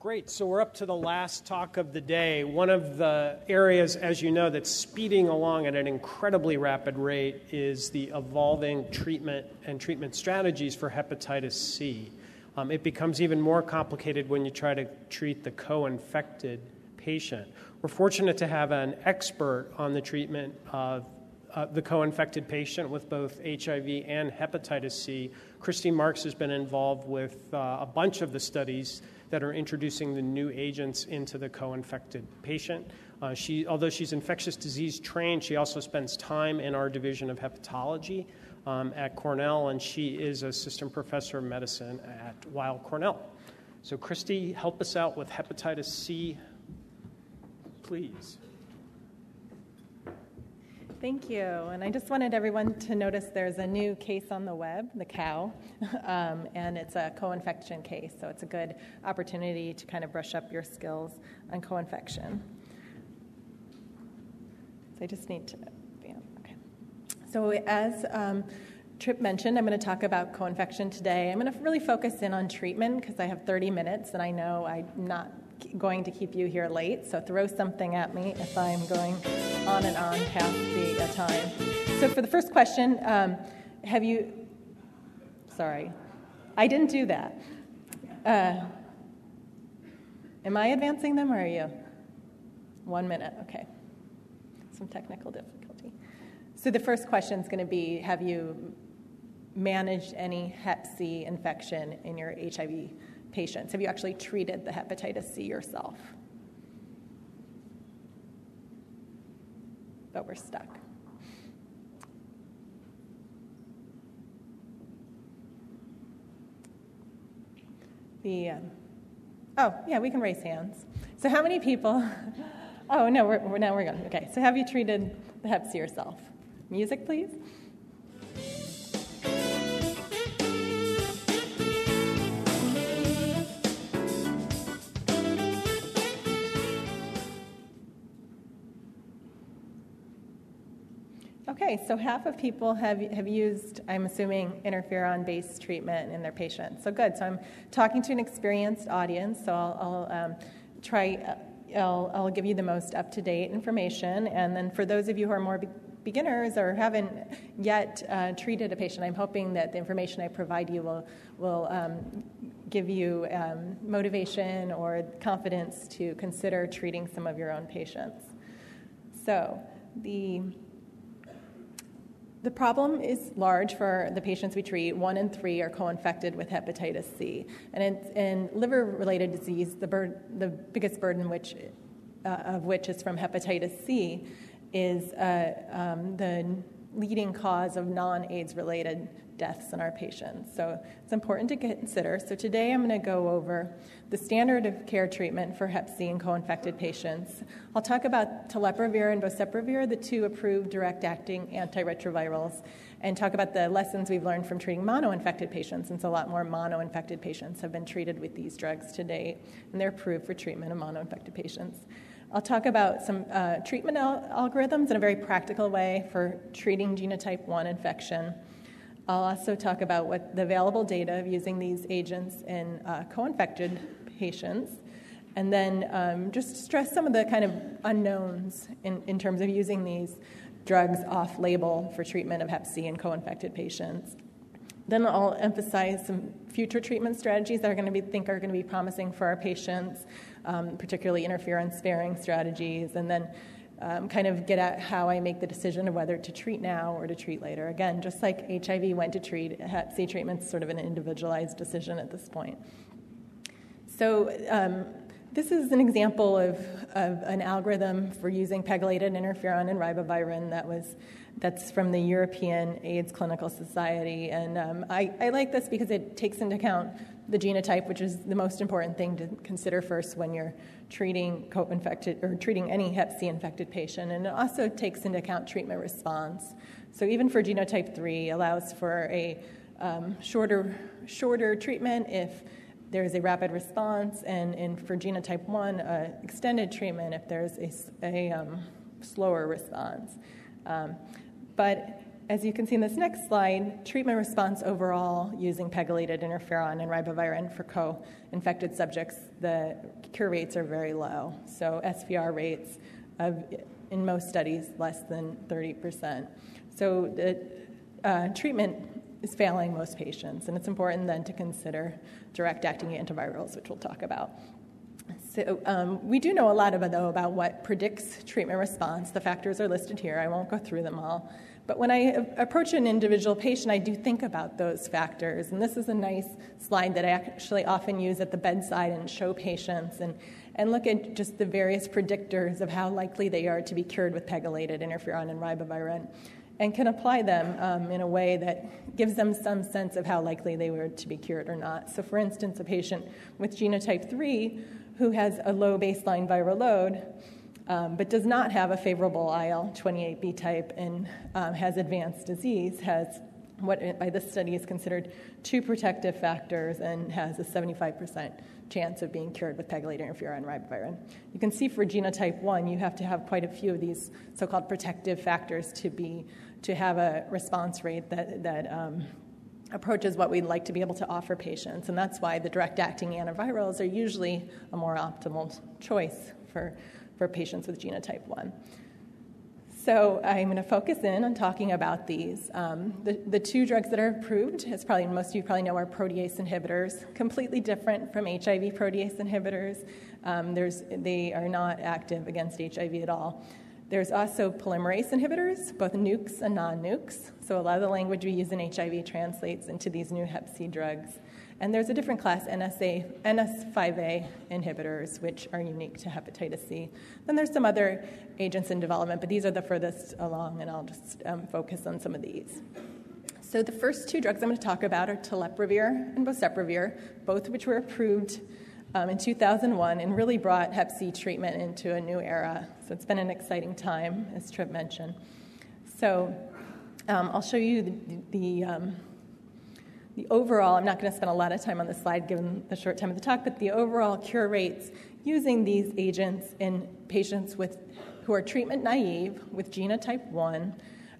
Great. So we're up to the last talk of the day. One of the areas, as you know, that's speeding along at an incredibly rapid rate is the evolving treatment and treatment strategies for hepatitis C. Um, it becomes even more complicated when you try to treat the co infected patient. We're fortunate to have an expert on the treatment of uh, the co infected patient with both HIV and hepatitis C. Christy Marks has been involved with uh, a bunch of the studies that are introducing the new agents into the co infected patient. Uh, she, although she's infectious disease trained, she also spends time in our division of hepatology um, at Cornell, and she is assistant professor of medicine at Weill Cornell. So, Christy, help us out with hepatitis C, please. Thank you. And I just wanted everyone to notice there's a new case on the web, the cow, um, and it's a co infection case. So it's a good opportunity to kind of brush up your skills on co infection. So I just need to, yeah, okay. So as um, Trip mentioned, I'm going to talk about co infection today. I'm going to really focus in on treatment because I have 30 minutes and I know I'm not going to keep you here late. So throw something at me if I'm going on and on past the uh, time. So, for the first question, um, have you. Sorry, I didn't do that. Uh, am I advancing them or are you? One minute, okay. Some technical difficulty. So, the first question is going to be Have you managed any Hep C infection in your HIV patients? Have you actually treated the hepatitis C yourself? but we're stuck. The, um, oh, yeah, we can raise hands. So, how many people? oh, no, we're, we're, now we're going. Okay, so have you treated the Hep C yourself? Music, please. Okay, so half of people have, have used, I'm assuming, interferon based treatment in their patients. So good. So I'm talking to an experienced audience, so I'll, I'll um, try, I'll, I'll give you the most up to date information. And then for those of you who are more be- beginners or haven't yet uh, treated a patient, I'm hoping that the information I provide you will, will um, give you um, motivation or confidence to consider treating some of your own patients. So, the the problem is large for the patients we treat. One in three are co infected with hepatitis C. And in, liver related disease, the, bur- the biggest burden which, uh, of which is from hepatitis C is uh, um, the leading cause of non AIDS related deaths in our patients. So it's important to consider. So today I'm going to go over the standard of care treatment for Hep C in co-infected patients. I'll talk about telaprevir and boceprevir, the two approved direct-acting antiretrovirals, and talk about the lessons we've learned from treating mono-infected patients, since a lot more mono-infected patients have been treated with these drugs to date, and they're approved for treatment of mono-infected patients. I'll talk about some uh, treatment al- algorithms in a very practical way for treating genotype 1 infection. I'll also talk about what the available data of using these agents in uh, co infected patients, and then um, just stress some of the kind of unknowns in, in terms of using these drugs off label for treatment of Hep C in co infected patients. Then I'll emphasize some future treatment strategies that are going to be think are going to be promising for our patients, um, particularly interferon sparing strategies, and then um, kind of get at how I make the decision of whether to treat now or to treat later. Again, just like HIV went to treat, Hep C treatment's sort of an individualized decision at this point. So um, this is an example of, of, an algorithm for using pegylated interferon and ribavirin that was that's from the European AIDS Clinical Society, and um, I, I like this because it takes into account the genotype, which is the most important thing to consider first when you're treating co-infected or treating any Hep C infected patient, and it also takes into account treatment response. So even for genotype three, allows for a um, shorter shorter treatment if there is a rapid response, and, for genotype one, uh, extended treatment if there's a, a um, slower response. Um, but as you can see in this next slide, treatment response overall using pegylated interferon and ribavirin for co infected subjects, the cure rates are very low. So, SVR rates of, in most studies, less than 30%. So, the uh, treatment is failing most patients, and it's important then to consider direct acting antivirals, which we'll talk about. So um, we do know a lot about, though, about what predicts treatment response. The factors are listed here. I won't go through them all. But when I approach an individual patient, I do think about those factors. And this is a nice slide that I actually often use at the bedside and show patients and, and look at just the various predictors of how likely they are to be cured with pegylated interferon and ribavirin and can apply them um, in a way that gives them some sense of how likely they were to be cured or not. So, for instance, a patient with genotype 3 who has a low baseline viral load um, but does not have a favorable IL 28B type and um, has advanced disease has what by this study is considered two protective factors and has a 75% chance of being cured with pegylated interferon ribavirin. You can see for genotype 1, you have to have quite a few of these so called protective factors to, be, to have a response rate that, that um, approaches what we'd like to be able to offer patients. And that's why the direct acting antivirals are usually a more optimal choice for, for patients with genotype 1. So I'm going to focus in on talking about these. Um, the, the two drugs that are approved, as probably most of you probably know, are protease inhibitors, completely different from HIV protease inhibitors. Um, they are not active against HIV at all. There's also polymerase inhibitors, both nukes and non-nukes. So a lot of the language we use in HIV translates into these new Hep C drugs. And there's a different class, NSA, NS5A inhibitors, which are unique to hepatitis C. Then there's some other agents in development, but these are the furthest along, and I'll just um, focus on some of these. So the first two drugs I'm going to talk about are telaprevir and boceprevir, both of which were approved um, in 2001 and really brought Hep C treatment into a new era. So it's been an exciting time, as Trip mentioned. So um, I'll show you the, the, um, the overall, I'm not going to spend a lot of time on this slide given the short time of the talk, but the overall cure rates using these agents in patients with, who are treatment naive with genotype 1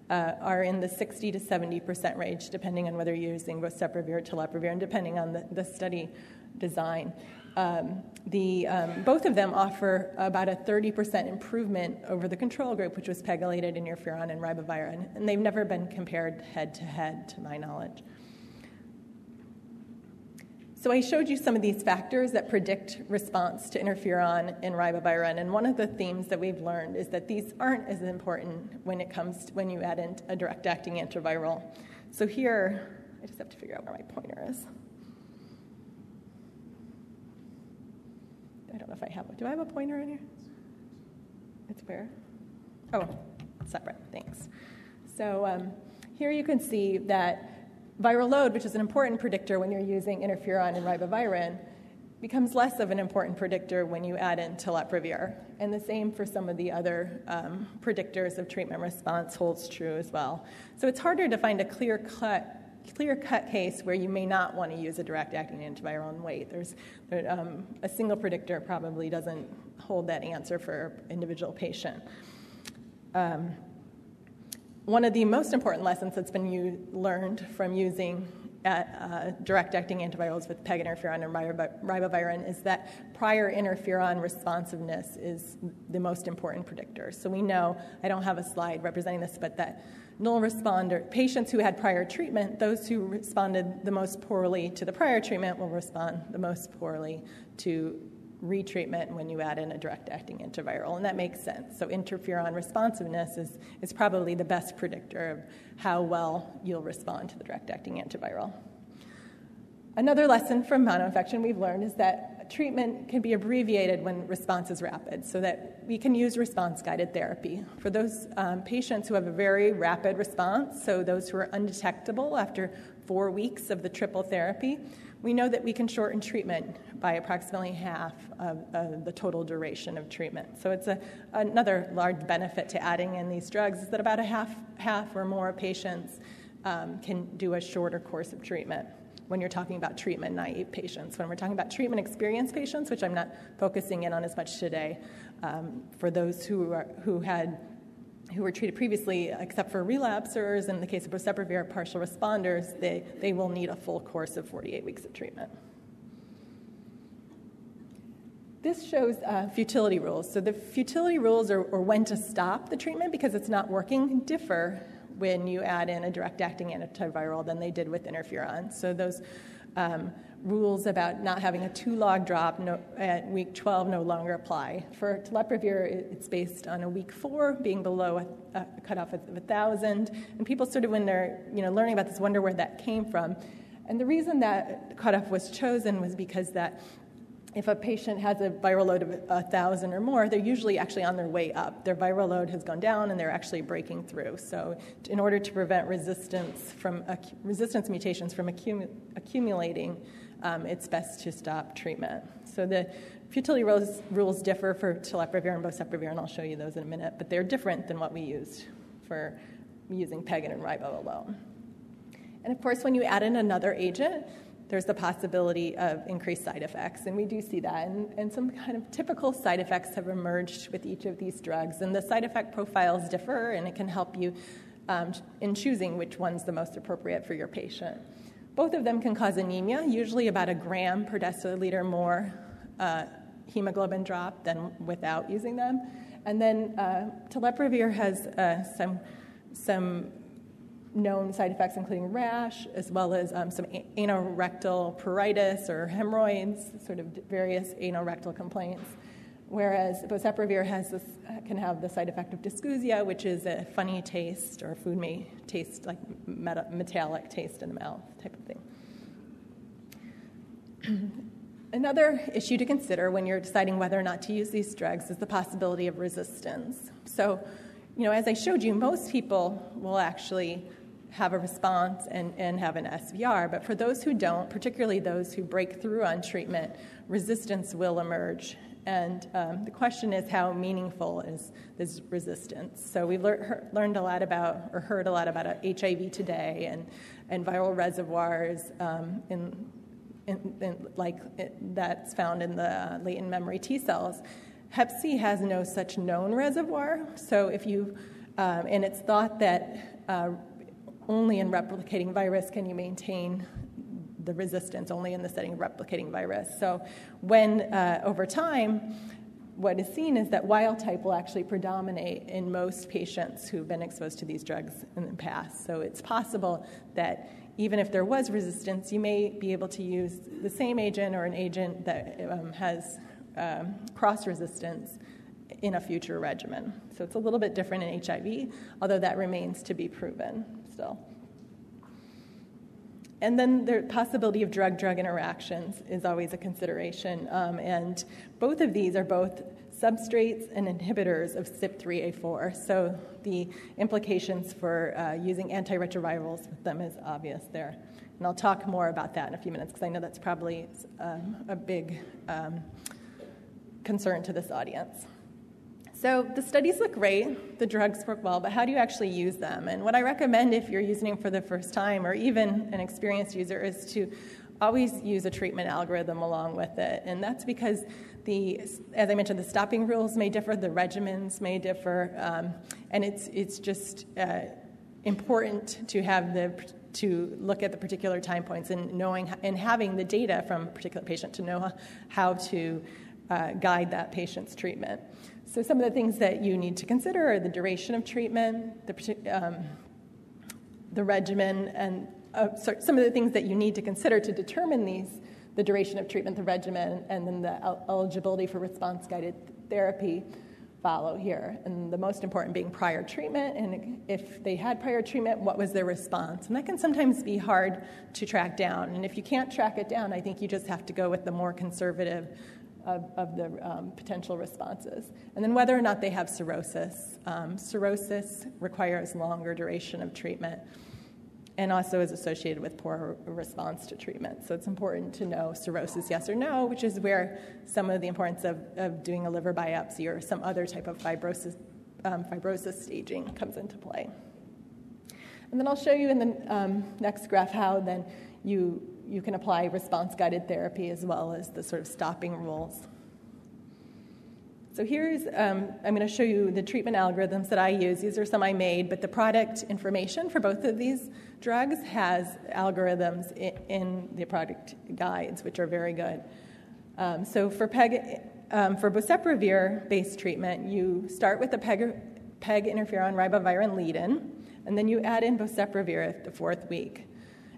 uh, are in the 60 to 70% range, depending on whether you're using boceprevir or telaprevir and depending on the, the study design um, the, um, both of them offer about a 30% improvement over the control group, which was pegylated interferon and ribavirin, and they've never been compared head to head, to my knowledge. So I showed you some of these factors that predict response to interferon and ribavirin, and one of the themes that we've learned is that these aren't as important when it comes to when you add in a direct-acting antiviral. So here, I just have to figure out where my pointer is. I don't know if I have. Do I have a pointer in here? It's where? Oh, separate. Thanks. So um, here you can see that viral load, which is an important predictor when you're using interferon and ribavirin, becomes less of an important predictor when you add in telaprevir. And the same for some of the other um, predictors of treatment response holds true as well. So it's harder to find a clear cut clear cut case where you may not want to use a direct acting antiviral and wait. There's um, a single predictor probably doesn't hold that answer for an individual patient. Um, one of the most important lessons that's been u- learned from using uh, direct acting antivirals with peg interferon and ribavirin is that prior interferon responsiveness is the most important predictor. So we know, I don't have a slide representing this, but that null responder patients who had prior treatment, those who responded the most poorly to the prior treatment will respond the most poorly to retreatment when you add in a direct acting antiviral, and that makes sense. So, interferon responsiveness is, is probably the best predictor of how well you'll respond to the direct acting antiviral. Another lesson from mono infection we've learned is that treatment can be abbreviated when response is rapid so that we can use response guided therapy. For those um, patients who have a very rapid response, so those who are undetectable after four weeks of the triple therapy, we know that we can shorten treatment by approximately half of, the total duration of treatment. So it's a, another large benefit to adding in these drugs is that about a half, half or more patients um, can do a shorter course of treatment when you're talking about treatment naive patients. When we're talking about treatment experienced patients, which I'm not focusing in on as much today, um, for those who, are, who had who were treated previously, except for relapsers, in the case of boceprevir, partial responders, they, they will need a full course of 48 weeks of treatment. This shows uh, futility rules. So the futility rules, or, or when to stop the treatment because it's not working, differ when you add in a direct-acting antiviral than they did with interferon. So those um, rules about not having a two log drop no, at week 12 no longer apply. For telaprevir, it's based on a week four being below a, a cutoff of 1,000. And people sort of, when they're you know, learning about this, wonder where that came from. And the reason that cutoff was chosen was because that if a patient has a viral load of 1,000 or more, they're usually actually on their way up. Their viral load has gone down and they're actually breaking through. So, in order to prevent resistance, from, resistance mutations from accumulating, um, it's best to stop treatment. So, the futility rules, rules differ for telaprevir and boceprevir, and I'll show you those in a minute, but they're different than what we used for using Pegin and Ribo alone. And of course, when you add in another agent, there's the possibility of increased side effects, and we do see that. And, and, some kind of typical side effects have emerged with each of these drugs, and the side effect profiles differ, and it can help you um, in choosing which one's the most appropriate for your patient. Both of them can cause anemia, usually about a gram per deciliter more uh, hemoglobin drop than without using them. And then uh, has uh, some some known side effects, including rash, as well as um, some anorectal pruritus or hemorrhoids, sort of various anorectal complaints. Whereas boceprevir has this, can have the side effect of dysgeusia, which is a funny taste or food may taste like metallic taste in the mouth type of thing. Another issue to consider when you're deciding whether or not to use these drugs is the possibility of resistance. So, you know, as I showed you, most people will actually have a response and, and have an SVR. But for those who don't, particularly those who break through on treatment, resistance will emerge. And um, the question is how meaningful is this resistance? So we've lear- learned a lot about, or heard a lot about HIV today and, and viral reservoirs um, in, in, in, like it, that's found in the uh, latent memory T cells. Hep C has no such known reservoir. So if you, um, and it's thought that uh, only in replicating virus can you maintain the resistance, only in the setting of replicating virus. So, when uh, over time, what is seen is that wild type will actually predominate in most patients who've been exposed to these drugs in the past. So, it's possible that even if there was resistance, you may be able to use the same agent or an agent that um, has um, cross resistance in a future regimen. So it's a little bit different in HIV, although that remains to be proven still. And then the possibility of drug drug interactions is always a consideration. Um, and both of these are both substrates and inhibitors of CYP3A4. So the implications for uh, using antiretrovirals with them is obvious there. And I'll talk more about that in a few minutes because I know that's probably um, a big um, concern to this audience. So the studies look great, the drugs work well, but how do you actually use them? And what I recommend if you're using them for the first time or even an experienced user is to always use a treatment algorithm along with it. And that's because the, as I mentioned, the stopping rules may differ, the regimens may differ, um, and it's it's just uh, important to have the to look at the particular time points and knowing and having the data from a particular patient to know how to uh, guide that patient's treatment. So, some of the things that you need to consider are the duration of treatment, the, um, the regimen, and uh, so some of the things that you need to consider to determine these the duration of treatment, the regimen, and then the eligibility for response guided therapy follow here. And the most important being prior treatment, and if they had prior treatment, what was their response? And that can sometimes be hard to track down. And if you can't track it down, I think you just have to go with the more conservative of, of the um, potential responses. And then whether or not they have cirrhosis. Um, cirrhosis requires longer duration of treatment and also is associated with poor response to treatment. So it's important to know cirrhosis, yes or no, which is where some of the importance of, of doing a liver biopsy or some other type of fibrosis, um, fibrosis staging comes into play. And then I'll show you in the um, next graph how then you you can apply response guided therapy as well as the sort of stopping rules. So here's, um, I'm going to show you the treatment algorithms that I use. These are some I made, but the product information for both of these drugs has algorithms in, in the product guides, which are very good. Um, so for PEG, um, for boceprevir-based treatment, you start with the PEG, PEG interferon ribavirin lead-in, and then you add in boceprevir at the fourth week.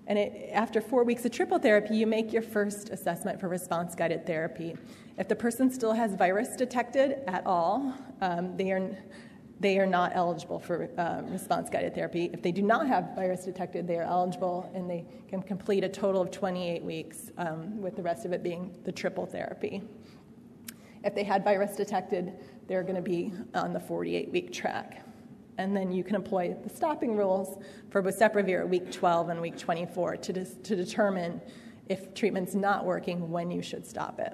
And it, after four weeks of triple therapy, you make your first assessment for response guided therapy. If the person still has virus detected at all, um, they, are, they are not eligible for um, response guided therapy. If they do not have virus detected, they are eligible and they can complete a total of 28 weeks, um, with the rest of it being the triple therapy. If they had virus detected, they're going to be on the 48 week track and then you can employ the stopping rules for boceprevir at week 12 and week 24 to, dis- to determine if treatment's not working, when you should stop it.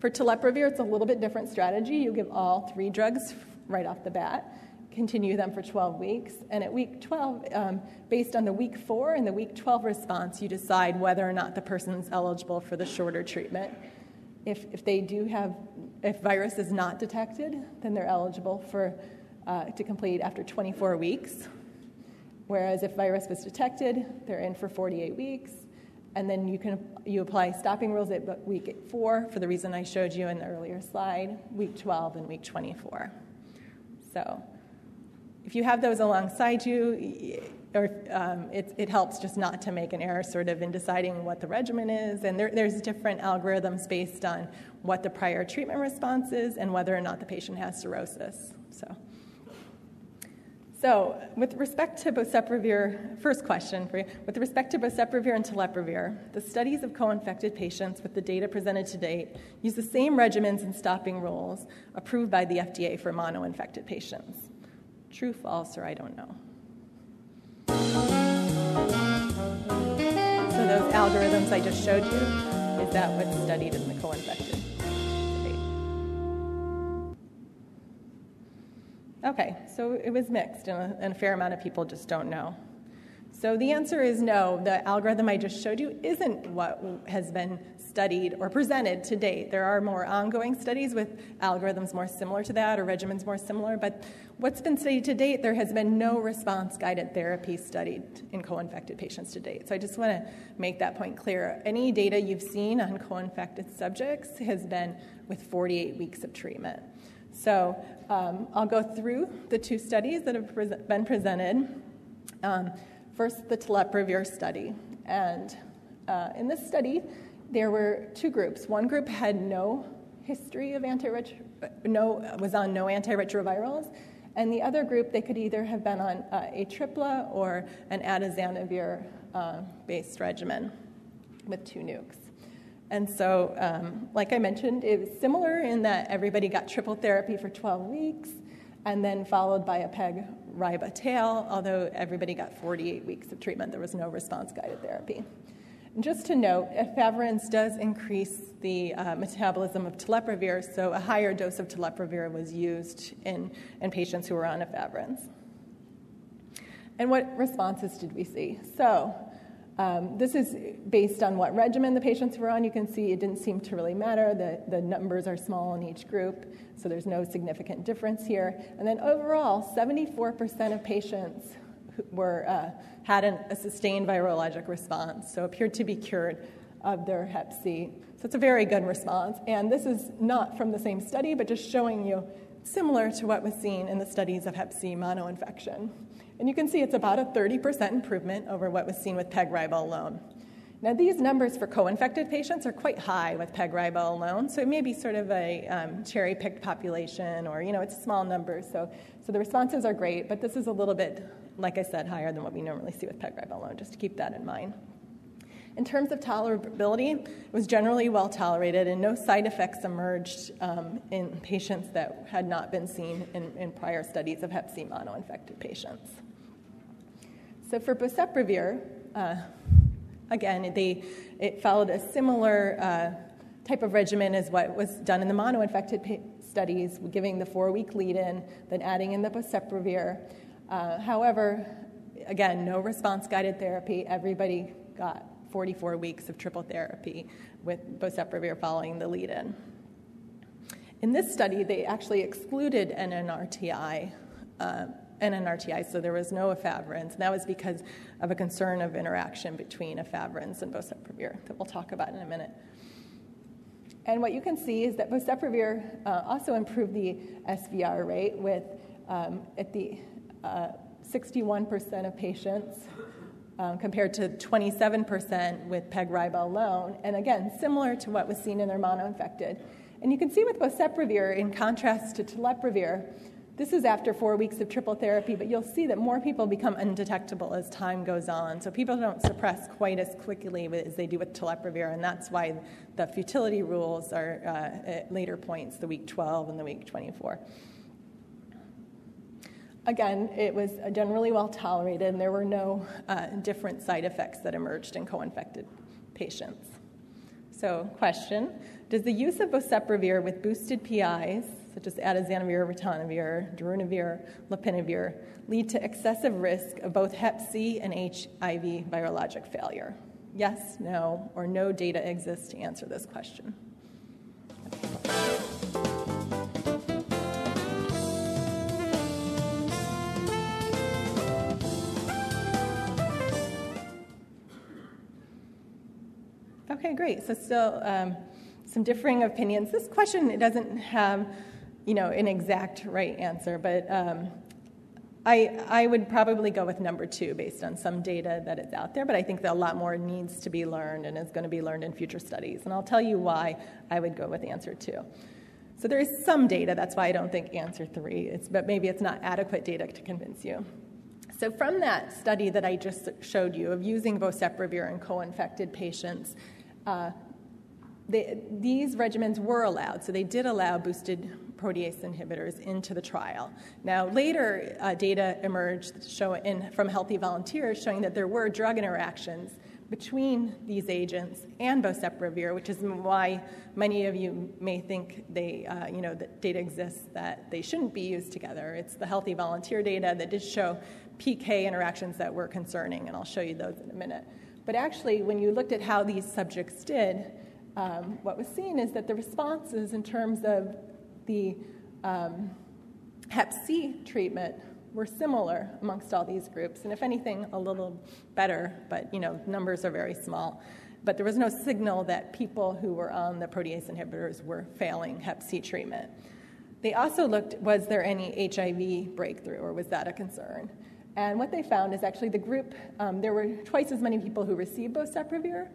For telaprevir, it's a little bit different strategy. You give all three drugs right off the bat, continue them for 12 weeks, and at week 12, um, based on the week 4 and the week 12 response, you decide whether or not the person's eligible for the shorter treatment. If, if they do have, if virus is not detected, then they're eligible for uh, to complete after 24 weeks. Whereas if virus was detected, they're in for 48 weeks. And then you can you apply stopping rules at week four for the reason I showed you in the earlier slide, week 12 and week 24. So if you have those alongside you, or um, it, it, helps just not to make an error sort of in deciding what the regimen is. And there, there's different algorithms based on what the prior treatment response is and whether or not the patient has cirrhosis. So. So, with respect to boceprevir, first question for you. With respect to boceprevir and telaprevir, the studies of co-infected patients with the data presented to date use the same regimens and stopping rules approved by the FDA for mono-infected patients. True, false, or I don't know. So those algorithms I just showed you, is that what's studied in the co-infected? Okay, so it was mixed, and a, and a, fair amount of people just don't know. So the answer is no. The algorithm I just showed you isn't what has been studied or presented to date. There are more ongoing studies with algorithms more similar to that or regimens more similar, but what's been studied to date, there has been no response guided therapy studied in co infected patients to date. So I just want to make that point clear. Any data you've seen on co infected subjects has been with 48 weeks of treatment. So um, I'll go through the two studies that have pre- been presented. Um, first, the telaprevir study. And uh, in this study, there were two groups. One group had no history of antiretro, no, was on no antiretrovirals, and the other group, they could either have been on uh, Atripla or an atazanavir uh, based regimen with two nukes. And so, um, like I mentioned, it was similar in that everybody got triple therapy for 12 weeks and then followed by a PEG riba tail, although everybody got 48 weeks of treatment. There was no response guided therapy. And just to note, efavirenz does increase the uh, metabolism of telaprevir, so a higher dose of telaprevir was used in, in patients who were on efavirenz. And what responses did we see? So, um, this is based on what regimen the patients were on. You can see it didn't seem to really matter. The, the numbers are small in each group, so there's no significant difference here. And then overall, 74% of patients were, uh, had an, a sustained virologic response, so appeared to be cured of their hep C. So it's a very good response. And this is not from the same study, but just showing you similar to what was seen in the studies of hep C monoinfection. And you can see it's about a 30% improvement over what was seen with PEG-RIBA alone. Now, these numbers for co-infected patients are quite high with PEG-RIBA alone, so it may be sort of a um, cherry-picked population, or you know, it's small number. So, so the responses are great, but this is a little bit, like I said, higher than what we normally see with PEG-RIBA alone. Just to keep that in mind. In terms of tolerability, it was generally well tolerated, and no side effects emerged um, in patients that had not been seen in, in prior studies of Hep C mono-infected patients. So for boceprevir, uh, again, they, it followed a similar uh, type of regimen as what was done in the mono-infected pa- studies, giving the four-week lead-in, then adding in the boceprevir. Uh, however, again, no response-guided therapy. Everybody got 44 weeks of triple therapy with boceprevir following the lead-in. In this study, they actually excluded NNRTI. Uh, NNRTI, so there was no efavirenz. And that was because of a concern of interaction between efavirenz and boceprevir that we'll talk about in a minute. And what you can see is that boceprevir uh, also improved the SVR rate with um, at the uh, 61% of patients um, compared to 27% with PEG-RIBA alone. And again, similar to what was seen in their mono-infected. And you can see with boceprevir, in contrast to telaprevir, this is after four weeks of triple therapy, but you'll see that more people become undetectable as time goes on. So people don't suppress quite as quickly as they do with telaprevir, and that's why the futility rules are uh, at later points, the week 12 and the week 24. Again, it was generally well tolerated, and there were no uh, different side effects that emerged in co infected patients. So, question Does the use of boceprevir with boosted PIs such as atazanavir, ritonavir, darunavir, lopinavir, lead to excessive risk of both Hep C and HIV virologic failure? Yes, no, or no data exists to answer this question. Okay, great. So, still um, some differing opinions. This question it doesn't have you know, an exact right answer, but um, I, I would probably go with number two based on some data that is out there, but I think that a lot more needs to be learned and is going to be learned in future studies. And I'll tell you why I would go with answer two. So there is some data, that's why I don't think answer three, is, but maybe it's not adequate data to convince you. So from that study that I just showed you of using boceprevir in co-infected patients, uh, they, these regimens were allowed. So they did allow boosted protease inhibitors into the trial. Now, later uh, data emerged show in, from healthy volunteers showing that there were drug interactions between these agents and boceprevir, which is why many of you may think they, uh, you know, that data exists that they shouldn't be used together. It's the healthy volunteer data that did show PK interactions that were concerning, and I'll show you those in a minute. But actually, when you looked at how these subjects did, um, what was seen is that the responses in terms of the um, Hep C treatment were similar amongst all these groups, and if anything, a little better, but you know, numbers are very small. But there was no signal that people who were on the protease inhibitors were failing Hep C treatment. They also looked was there any HIV breakthrough, or was that a concern? And what they found is actually the group, um, there were twice as many people who received boceprevir.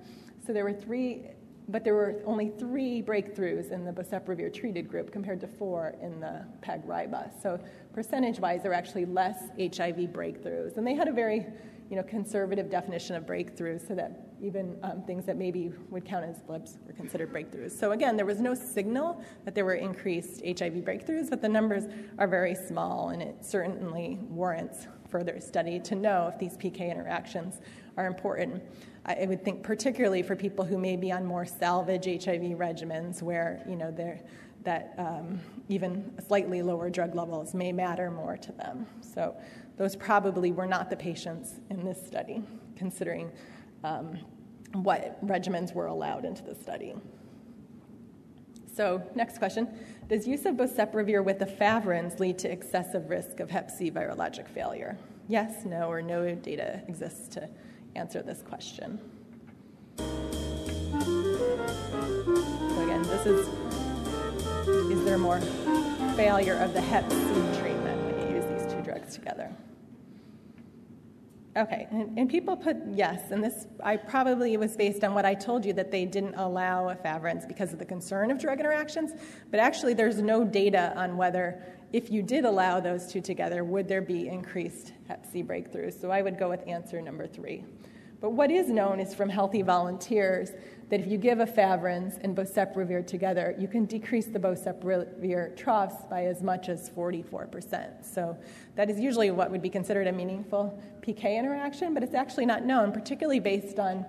So there were three but there were only three breakthroughs in the boceprevir treated group compared to four in the PEG-RIBA. So percentage-wise, there were actually less HIV breakthroughs, and they had a very you know, conservative definition of breakthroughs so that even um, things that maybe would count as blips were considered breakthroughs. So again, there was no signal that there were increased HIV breakthroughs, but the numbers are very small, and it certainly warrants further study to know if these PK interactions are important. I would think particularly for people who may be on more salvage HIV regimens where, you know, that um, even slightly lower drug levels may matter more to them. So those probably were not the patients in this study, considering um, what regimens were allowed into the study. So, next question Does use of boceprevir with efavirenz lead to excessive risk of hep C virologic failure? Yes, no, or no data exists to answer this question. So again, this is is there more failure of the Hep C treatment when you use these two drugs together? Okay, and, and, people put yes, and this I probably was based on what I told you that they didn't allow efavirenz because of the concern of drug interactions, but actually there's no data on whether if you did allow those two together, would there be increased Hep C breakthroughs? So I would go with answer number three. But what is known is from healthy volunteers that if you give efavirenz and boceprevir together, you can decrease the boceprevir troughs by as much as 44%. So that is usually what would be considered a meaningful PK interaction, but it's actually not known, particularly based on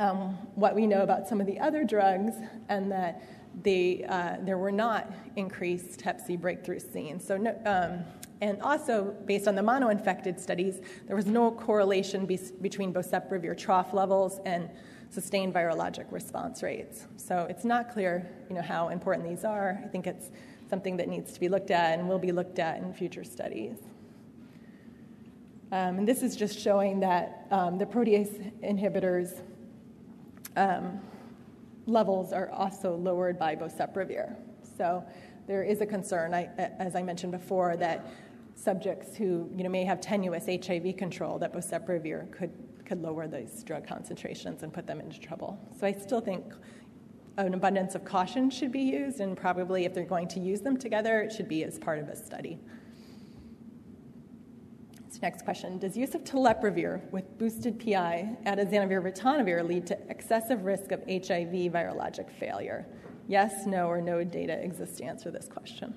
um, what we know about some of the other drugs and that uh, there were not increased Hep C breakthroughs seen. So, no, um, and also, based on the mono-infected studies, there was no correlation be- between boceprevir trough levels and sustained virologic response rates. So it's not clear, you know, how important these are. I think it's something that needs to be looked at and will be looked at in future studies. Um, and this is just showing that um, the protease inhibitors um, levels are also lowered by boceprevir. So there is a concern, I, as I mentioned before, that subjects who you know, may have tenuous HIV control, that boceprevir could, could lower those drug concentrations and put them into trouble. So I still think an abundance of caution should be used, and probably if they're going to use them together, it should be as part of a study. So next question Does use of telaprevir with boosted PI, at atazanavir, ritonavir lead to excessive risk of HIV virologic failure? Yes, no, or no data exists to answer this question.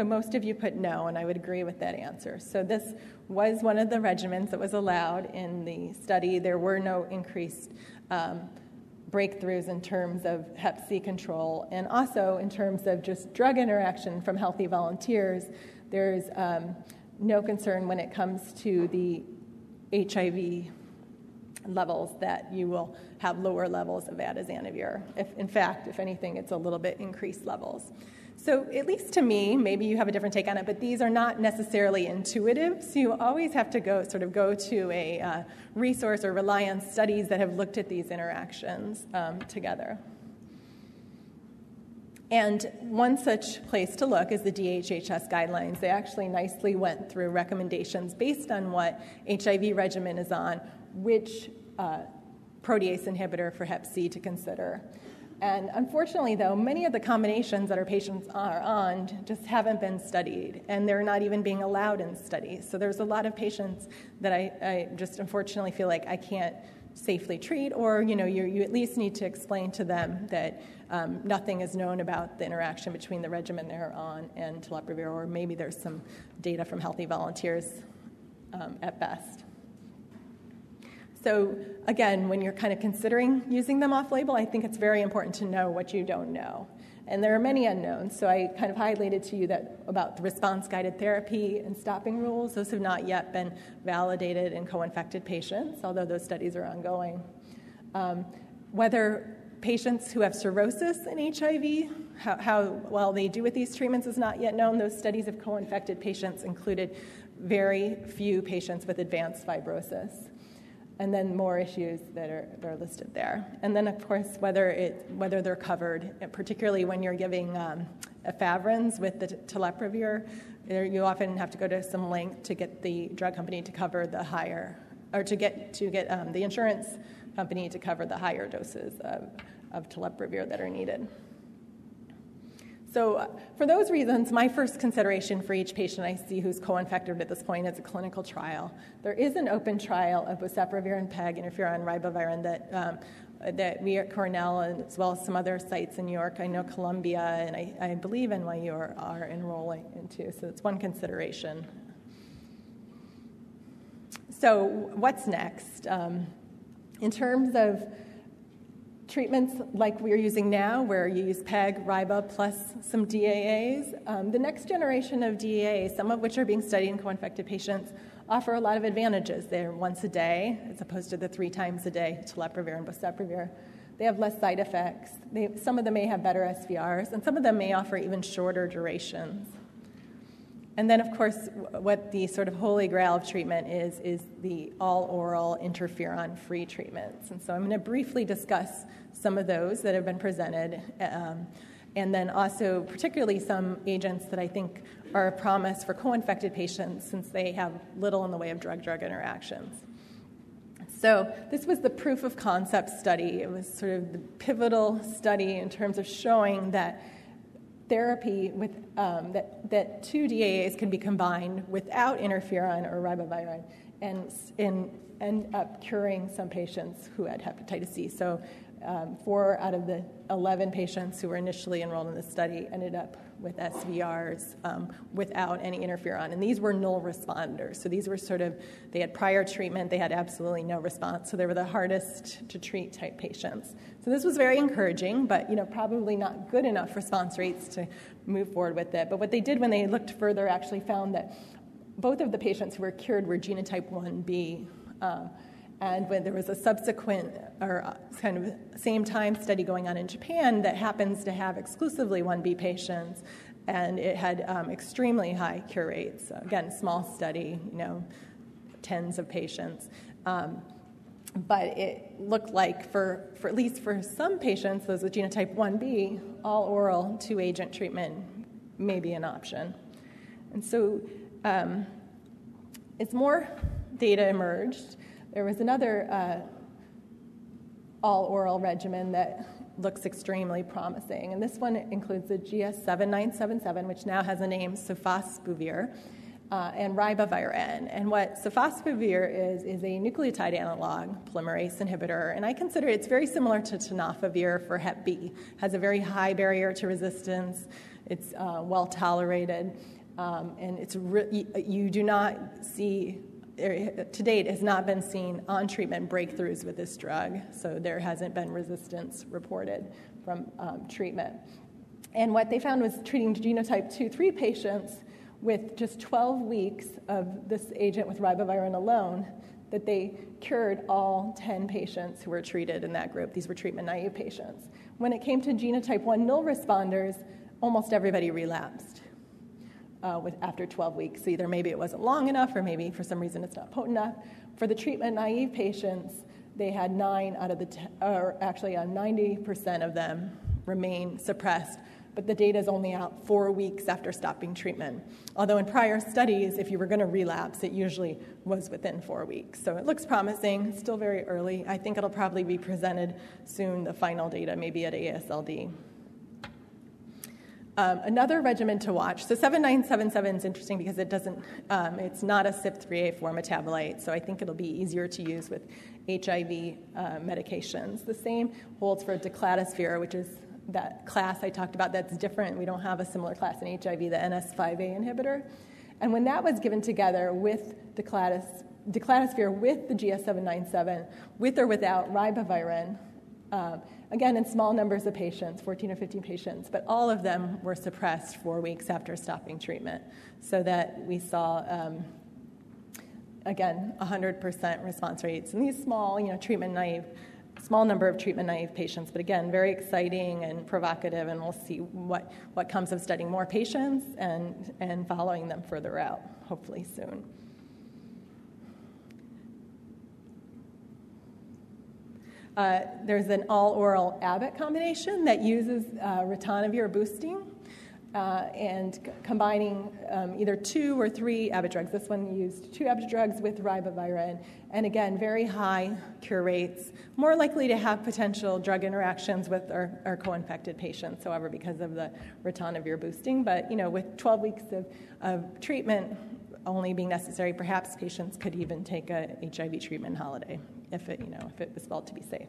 So most of you put no, and I would agree with that answer. So this was one of the regimens that was allowed in the study. There were no increased um, breakthroughs in terms of Hep C control, and also in terms of just drug interaction from healthy volunteers. There's um, no concern when it comes to the HIV levels that you will have lower levels of atazanavir. If, in fact, if anything, it's a little bit increased levels. So, at least to me, maybe you have a different take on it, but these are not necessarily intuitive. So, you always have to go sort of go to a uh, resource or rely on studies that have looked at these interactions um, together. And one such place to look is the DHHS guidelines. They actually nicely went through recommendations based on what HIV regimen is on, which uh, protease inhibitor for Hep C to consider. And unfortunately, though, many of the combinations that our patients are on just haven't been studied, and they're not even being allowed in studies. So there's a lot of patients that I, I just unfortunately feel like I can't safely treat, or you know, you, you at least need to explain to them that um, nothing is known about the interaction between the regimen they're on and telaprevir, or maybe there's some data from healthy volunteers um, at best. So, again, when you're kind of considering using them off label, I think it's very important to know what you don't know. And there are many unknowns. So, I kind of highlighted to you that about the response guided therapy and stopping rules. Those have not yet been validated in co infected patients, although those studies are ongoing. Um, whether patients who have cirrhosis and HIV, how, how, well they do with these treatments is not yet known. Those studies of co infected patients included very few patients with advanced fibrosis and then more issues that are, that are listed there. And then, of course, whether, it, whether they're covered, particularly when you're giving um, efavirenz with the telaprevir, you often have to go to some length to get the drug company to cover the higher, or to get, to get um, the insurance company to cover the higher doses of, of telaprevir that are needed. So, uh, for those reasons, my first consideration for each patient I see who's co infected at this point is a clinical trial. There is an open trial of boceprevir and PEG interferon ribavirin that, um, that we at Cornell, as well as some other sites in New York, I know Columbia and I, I believe NYU are, are enrolling into. So, it's one consideration. So, what's next? Um, in terms of treatments like we're using now, where you use PEG, RIBA, plus some DAAs. Um, the next generation of DAAs, some of which are being studied in co infected patients, offer a lot of advantages. They're once a day, as opposed to the three times a day, telaprevir and boceprevir. They have less side effects. They, some of them may have better SVRs, and some of them may offer even shorter durations. And then, of course, what the sort of holy grail of treatment is, is the all oral interferon free treatments. And so I'm going to briefly discuss some of those that have been presented, um, and then also, particularly, some agents that I think are a promise for co infected patients since they have little in the way of drug drug interactions. So, this was the proof of concept study. It was sort of the pivotal study in terms of showing that therapy with um, that, that two DAAs can be combined without interferon or ribavirin and, and end up curing some patients who had hepatitis C. So um, four out of the 11 patients who were initially enrolled in the study ended up with SVRs um, without any interferon. And these were null responders. So these were sort of, they had prior treatment, they had absolutely no response. So they were the hardest to treat type patients. So this was very encouraging, but you know, probably not good enough response rates to move forward with it. But what they did when they looked further actually found that both of the patients who were cured were genotype 1b. Uh, and when there was a subsequent or uh, kind of same time study going on in Japan that happens to have exclusively 1B patients, and it had um, extremely high cure rates. Again, small study, you know, tens of patients. Um, but it looked like for, for at least for some patients, those with genotype 1B, all oral two agent treatment may be an option. And so, um, as more data emerged, there was another uh, all oral regimen that looks extremely promising. And this one includes the GS7977, which now has a name, sofosbuvir, uh, and ribavirin. And what sofosbuvir is, is a nucleotide analog polymerase inhibitor. And I consider it's very similar to tenofovir for Hep B. Has a very high barrier to resistance, it's uh, well tolerated. Um, and it's re- you do not see to date has not been seen on treatment breakthroughs with this drug, so there hasn't been resistance reported from um, treatment. And what they found was treating genotype 2 3 patients with just 12 weeks of this agent with ribavirin alone, that they cured all 10 patients who were treated in that group. These were treatment naive patients. When it came to genotype 1 null responders, almost everybody relapsed uh, with, after 12 weeks. So either maybe it wasn't long enough, or maybe for some reason it's not potent enough. For the treatment naive patients, they had nine out of the, or actually uh, 90% of them remain suppressed, but the data is only out four weeks after stopping treatment. Although in prior studies, if you were going to relapse, it usually was within four weeks. So it looks promising, still very early. I think it'll probably be presented soon, the final data, maybe at AASLD. Um, another regimen to watch. So 7977 is interesting because it doesn't, um, it's not a CYP3A4 metabolite, so I think it'll be easier to use with HIV uh, medications. The same holds for daclatasvir, which is that class I talked about that's different. We don't have a similar class in HIV, the NS5A inhibitor. And when that was given together with declatos, daclatasvir with the GS797, with or without ribavirin, um, again, in small numbers of patients, 14 or 15 patients, but all of them were suppressed four weeks after stopping treatment, so that we saw, um, again, 100% response rates. And these small, you know, treatment naive, small number of treatment naive patients, but again, very exciting and provocative, and we'll see what, what comes of studying more patients and, and following them further out, hopefully soon. Uh, there's an all oral Abbott combination that uses uh, ritonavir boosting uh, and c- combining um, either two or three Abbott drugs. This one used two Abbott drugs with ribavirin, and again, very high cure rates, more likely to have potential drug interactions with our, our co infected patients, however, because of the ritonavir boosting. But, you know, with 12 weeks of, of treatment, only being necessary, perhaps patients could even take a HIV treatment holiday if it, you know, if it was felt to be safe.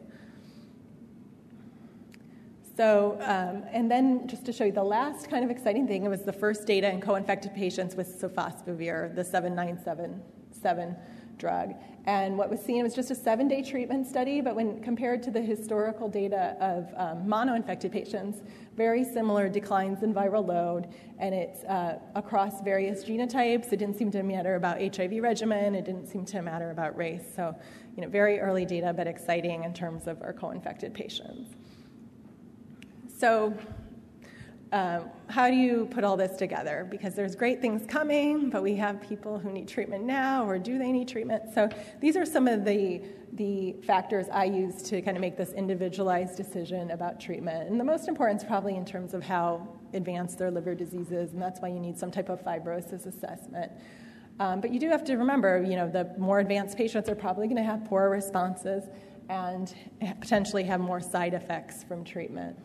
So, um, and then just to show you the last kind of exciting thing, it was the first data in co-infected patients with sofosbuvir, the 7977 drug. And what was seen was just a seven-day treatment study, but when compared to the historical data of um, mono-infected patients, very similar declines in viral load, and it's uh, across various genotypes. It didn't seem to matter about HIV regimen. It didn't seem to matter about race. So you know, very early data, but exciting in terms of our co-infected patients. So, uh, how do you put all this together? Because there's great things coming, but we have people who need treatment now, or do they need treatment? So these are some of the the factors I use to kind of make this individualized decision about treatment. And the most important is probably in terms of how advanced their liver disease is, and that's why you need some type of fibrosis assessment. Um, but you do have to remember, you know, the more advanced patients are probably going to have poorer responses and potentially have more side effects from treatment.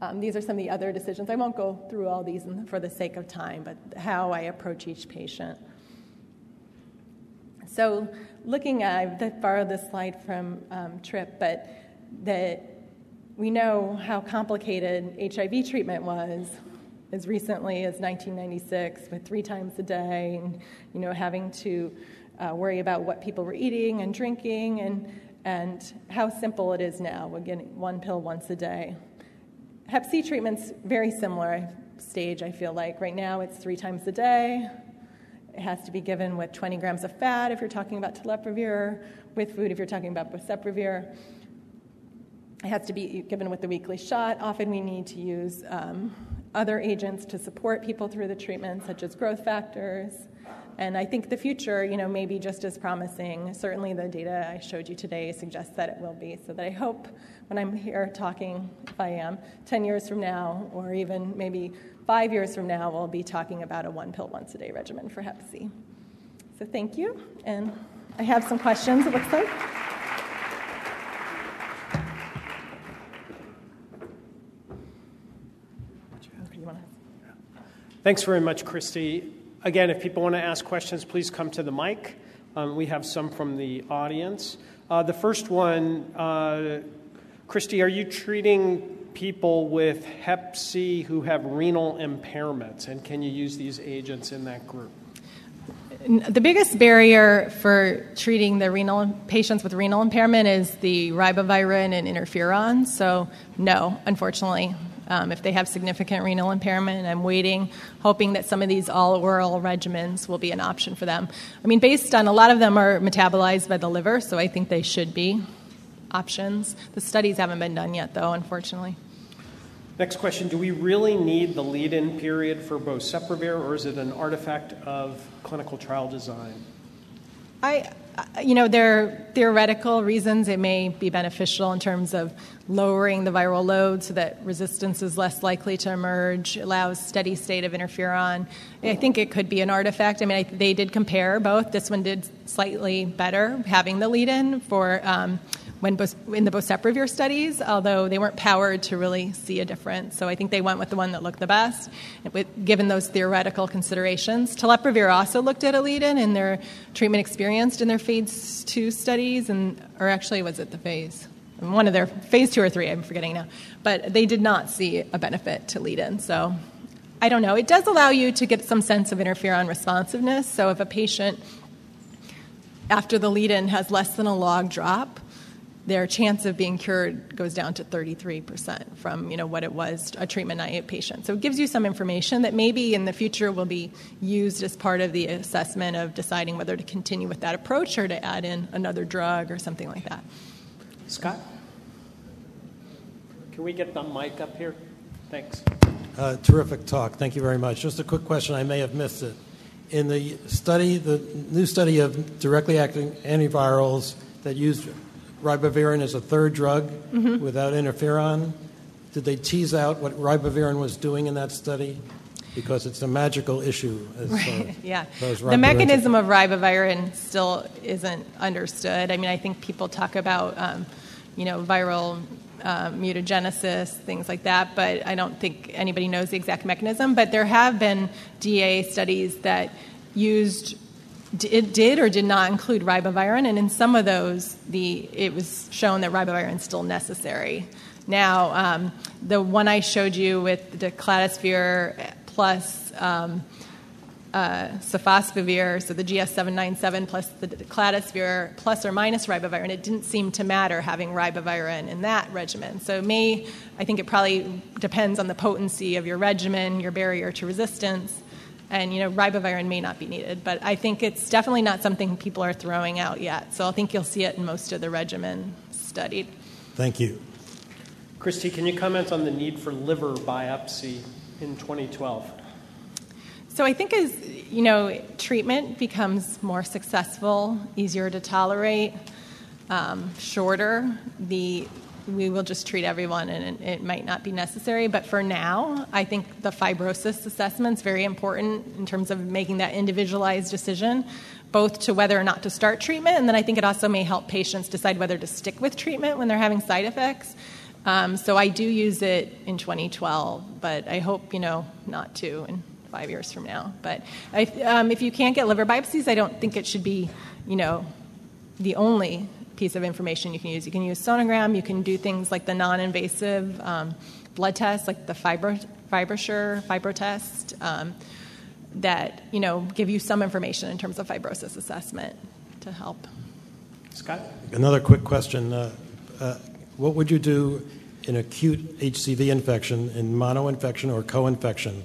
Um, these are some of the other decisions. I won't go through all these for the sake of time, but how I approach each patient. So, looking at, I borrowed this slide from um, Trip, but that we know how complicated HIV treatment was as recently as 1996 with three times a day and you know having to uh, worry about what people were eating and drinking and and how simple it is now we're getting one pill once a day. Hep c treatment's very similar stage i feel like. Right now it's three times a day. It has to be given with 20 grams of fat if you're talking about telaprevir with food if you're talking about boceprevir it has to be given with the weekly shot. Often we need to use um, other agents to support people through the treatment, such as growth factors. And I think the future, you know, may be just as promising. Certainly, the data I showed you today suggests that it will be. So that I hope when I'm here talking, if I am, 10 years from now, or even maybe five years from now, we'll be talking about a one pill once a day regimen for Hep C. So thank you. And I have some questions, it looks like. Thanks very much, Christy. Again, if people want to ask questions, please come to the mic. Um, we have some from the audience. Uh, the first one, uh, Christy, are you treating people with Hep C who have renal impairments, and can you use these agents in that group? The biggest barrier for treating the renal patients with renal impairment is the ribavirin and interferon. So, no, unfortunately, um, if they have significant renal impairment. I'm waiting, hoping that some of these all oral regimens will be an option for them. I mean, based on a lot of them are metabolized by the liver, so I think they should be options. The studies haven't been done yet, though, unfortunately. Next question Do we really need the lead in period for boceprevir, or is it an artifact of clinical trial design? I, you know, there are theoretical reasons it may be beneficial in terms of lowering the viral load so that resistance is less likely to emerge, allows steady state of interferon. I think it could be an artifact. I mean, I, they did compare both. This one did slightly better having the lead in for. Um, when in the boceprevir studies, although they weren't powered to really see a difference. So I think they went with the one that looked the best, given those theoretical considerations. Telaprevir also looked at a lead-in in their treatment experienced in their phase two studies, and or actually was it the phase? One of their phase two or three, I'm forgetting now. But they did not see a benefit to lead-in. So I don't know. It does allow you to get some sense of interferon responsiveness. So if a patient after the lead-in has less than a log drop, their chance of being cured goes down to 33% from you know what it was a treatment naive patient. So it gives you some information that maybe in the future will be used as part of the assessment of deciding whether to continue with that approach or to add in another drug or something like that. Scott, can we get the mic up here? Thanks. Uh, terrific talk. Thank you very much. Just a quick question. I may have missed it. In the study, the new study of directly acting antivirals that used ribavirin as a third drug mm-hmm. without interferon? Did they tease out what ribavirin was doing in that study? Because it's a magical issue. As, right. Uh, yeah. The mechanism of ribavirin still isn't understood. I mean, I think people talk about, um, you know, viral uh, mutagenesis, things like that, but I don't think anybody knows the exact mechanism. But there have been DA studies that used it did or did not include ribavirin, and in some of those, the, it was shown that ribavirin is still necessary. Now, um, the one I showed you with daclatasvir plus um, uh, so the GS797 plus daclatasvir plus or minus ribavirin, it didn't seem to matter having ribavirin in that regimen. So, may I think it probably depends on the potency of your regimen, your barrier to resistance and you know ribavirin may not be needed but i think it's definitely not something people are throwing out yet. So i think you'll see it in most of the regimen studied. Thank you. Christy can you comment on the need for liver biopsy in 2012 so i think as you know treatment becomes more successful easier to tolerate um, shorter the we will just treat everyone and it might not be necessary. But for now, I think the fibrosis assessment is very important in terms of making that individualized decision, both to whether or not to start treatment, and then I think it also may help patients decide whether to stick with treatment when they're having side effects. Um, so I do use it in 2012, but I hope, you know, not to in five years from now. But um, if you can't get liver biopsies, I don't think it should be, you know, the only piece of information you can use. You can use sonogram. You can do things like the non-invasive um, blood tests, like the fibro, FibroSure fibro test, um, that you know give you some information in terms of fibrosis assessment to help. Scott, another quick question: uh, uh, What would you do in acute HCV infection, in mono-infection or co-infection?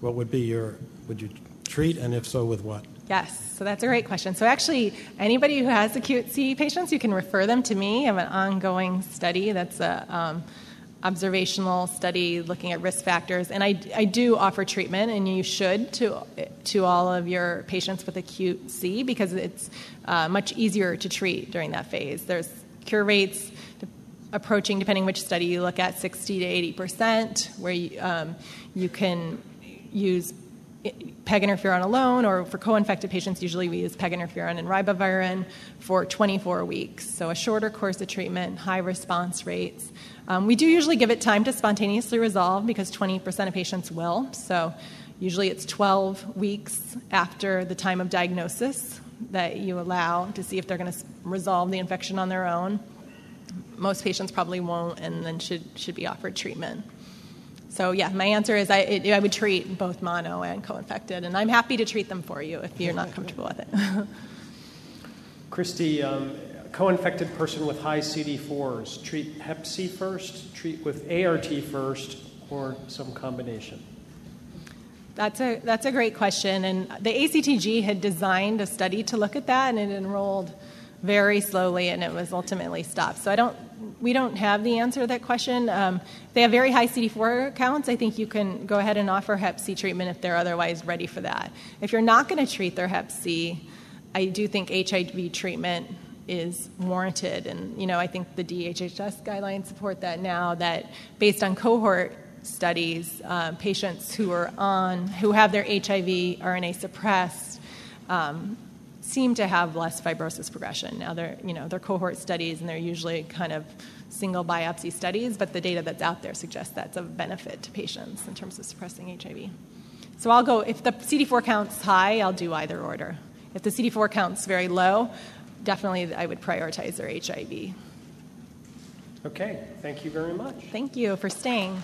What would be your would you treat, and if so, with what? Yes, so that's a great question. So, actually, anybody who has acute C patients, you can refer them to me. I have an ongoing study that's a um, observational study looking at risk factors, and I, I do offer treatment, and you should to to all of your patients with acute C because it's uh, much easier to treat during that phase. There's cure rates approaching, depending which study you look at, 60 to 80 percent, where you, um, you can use peg interferon alone, or for co-infected patients, usually we use peg interferon and ribavirin for 24 weeks. So a shorter course of treatment, high response rates. Um, we do usually give it time to spontaneously resolve because 20% of patients will. So usually it's 12 weeks after the time of diagnosis that you allow to see if they're going to resolve the infection on their own. Most patients probably won't and then should, should be offered treatment. So, yeah, my answer is I, it, I would treat both mono and co infected, and I'm happy to treat them for you if you're not comfortable with it. Christy, um, co infected person with high CD4s, treat Hep C first, treat with ART first, or some combination? That's a, that's a great question. And the ACTG had designed a study to look at that, and it enrolled very slowly, and it was ultimately stopped. So I don't we don't have the answer to that question. Um, they have very high CD4 counts. I think you can go ahead and offer Hep C treatment if they're otherwise ready for that. If you're not going to treat their Hep C, I do think HIV treatment is warranted. And, you know, I think the DHHS guidelines support that now that based on cohort studies, uh, patients who are on, who have their HIV RNA suppressed, um, seem to have less fibrosis progression. Now they're, you know, they're cohort studies and they're usually kind of single biopsy studies, but the data that's out there suggests that's of benefit to patients in terms of suppressing HIV. So I'll go, if the CD4 count's high, I'll do either order. If the CD4 count's very low, definitely I would prioritize their HIV. Okay, thank you very much. Thank you for staying.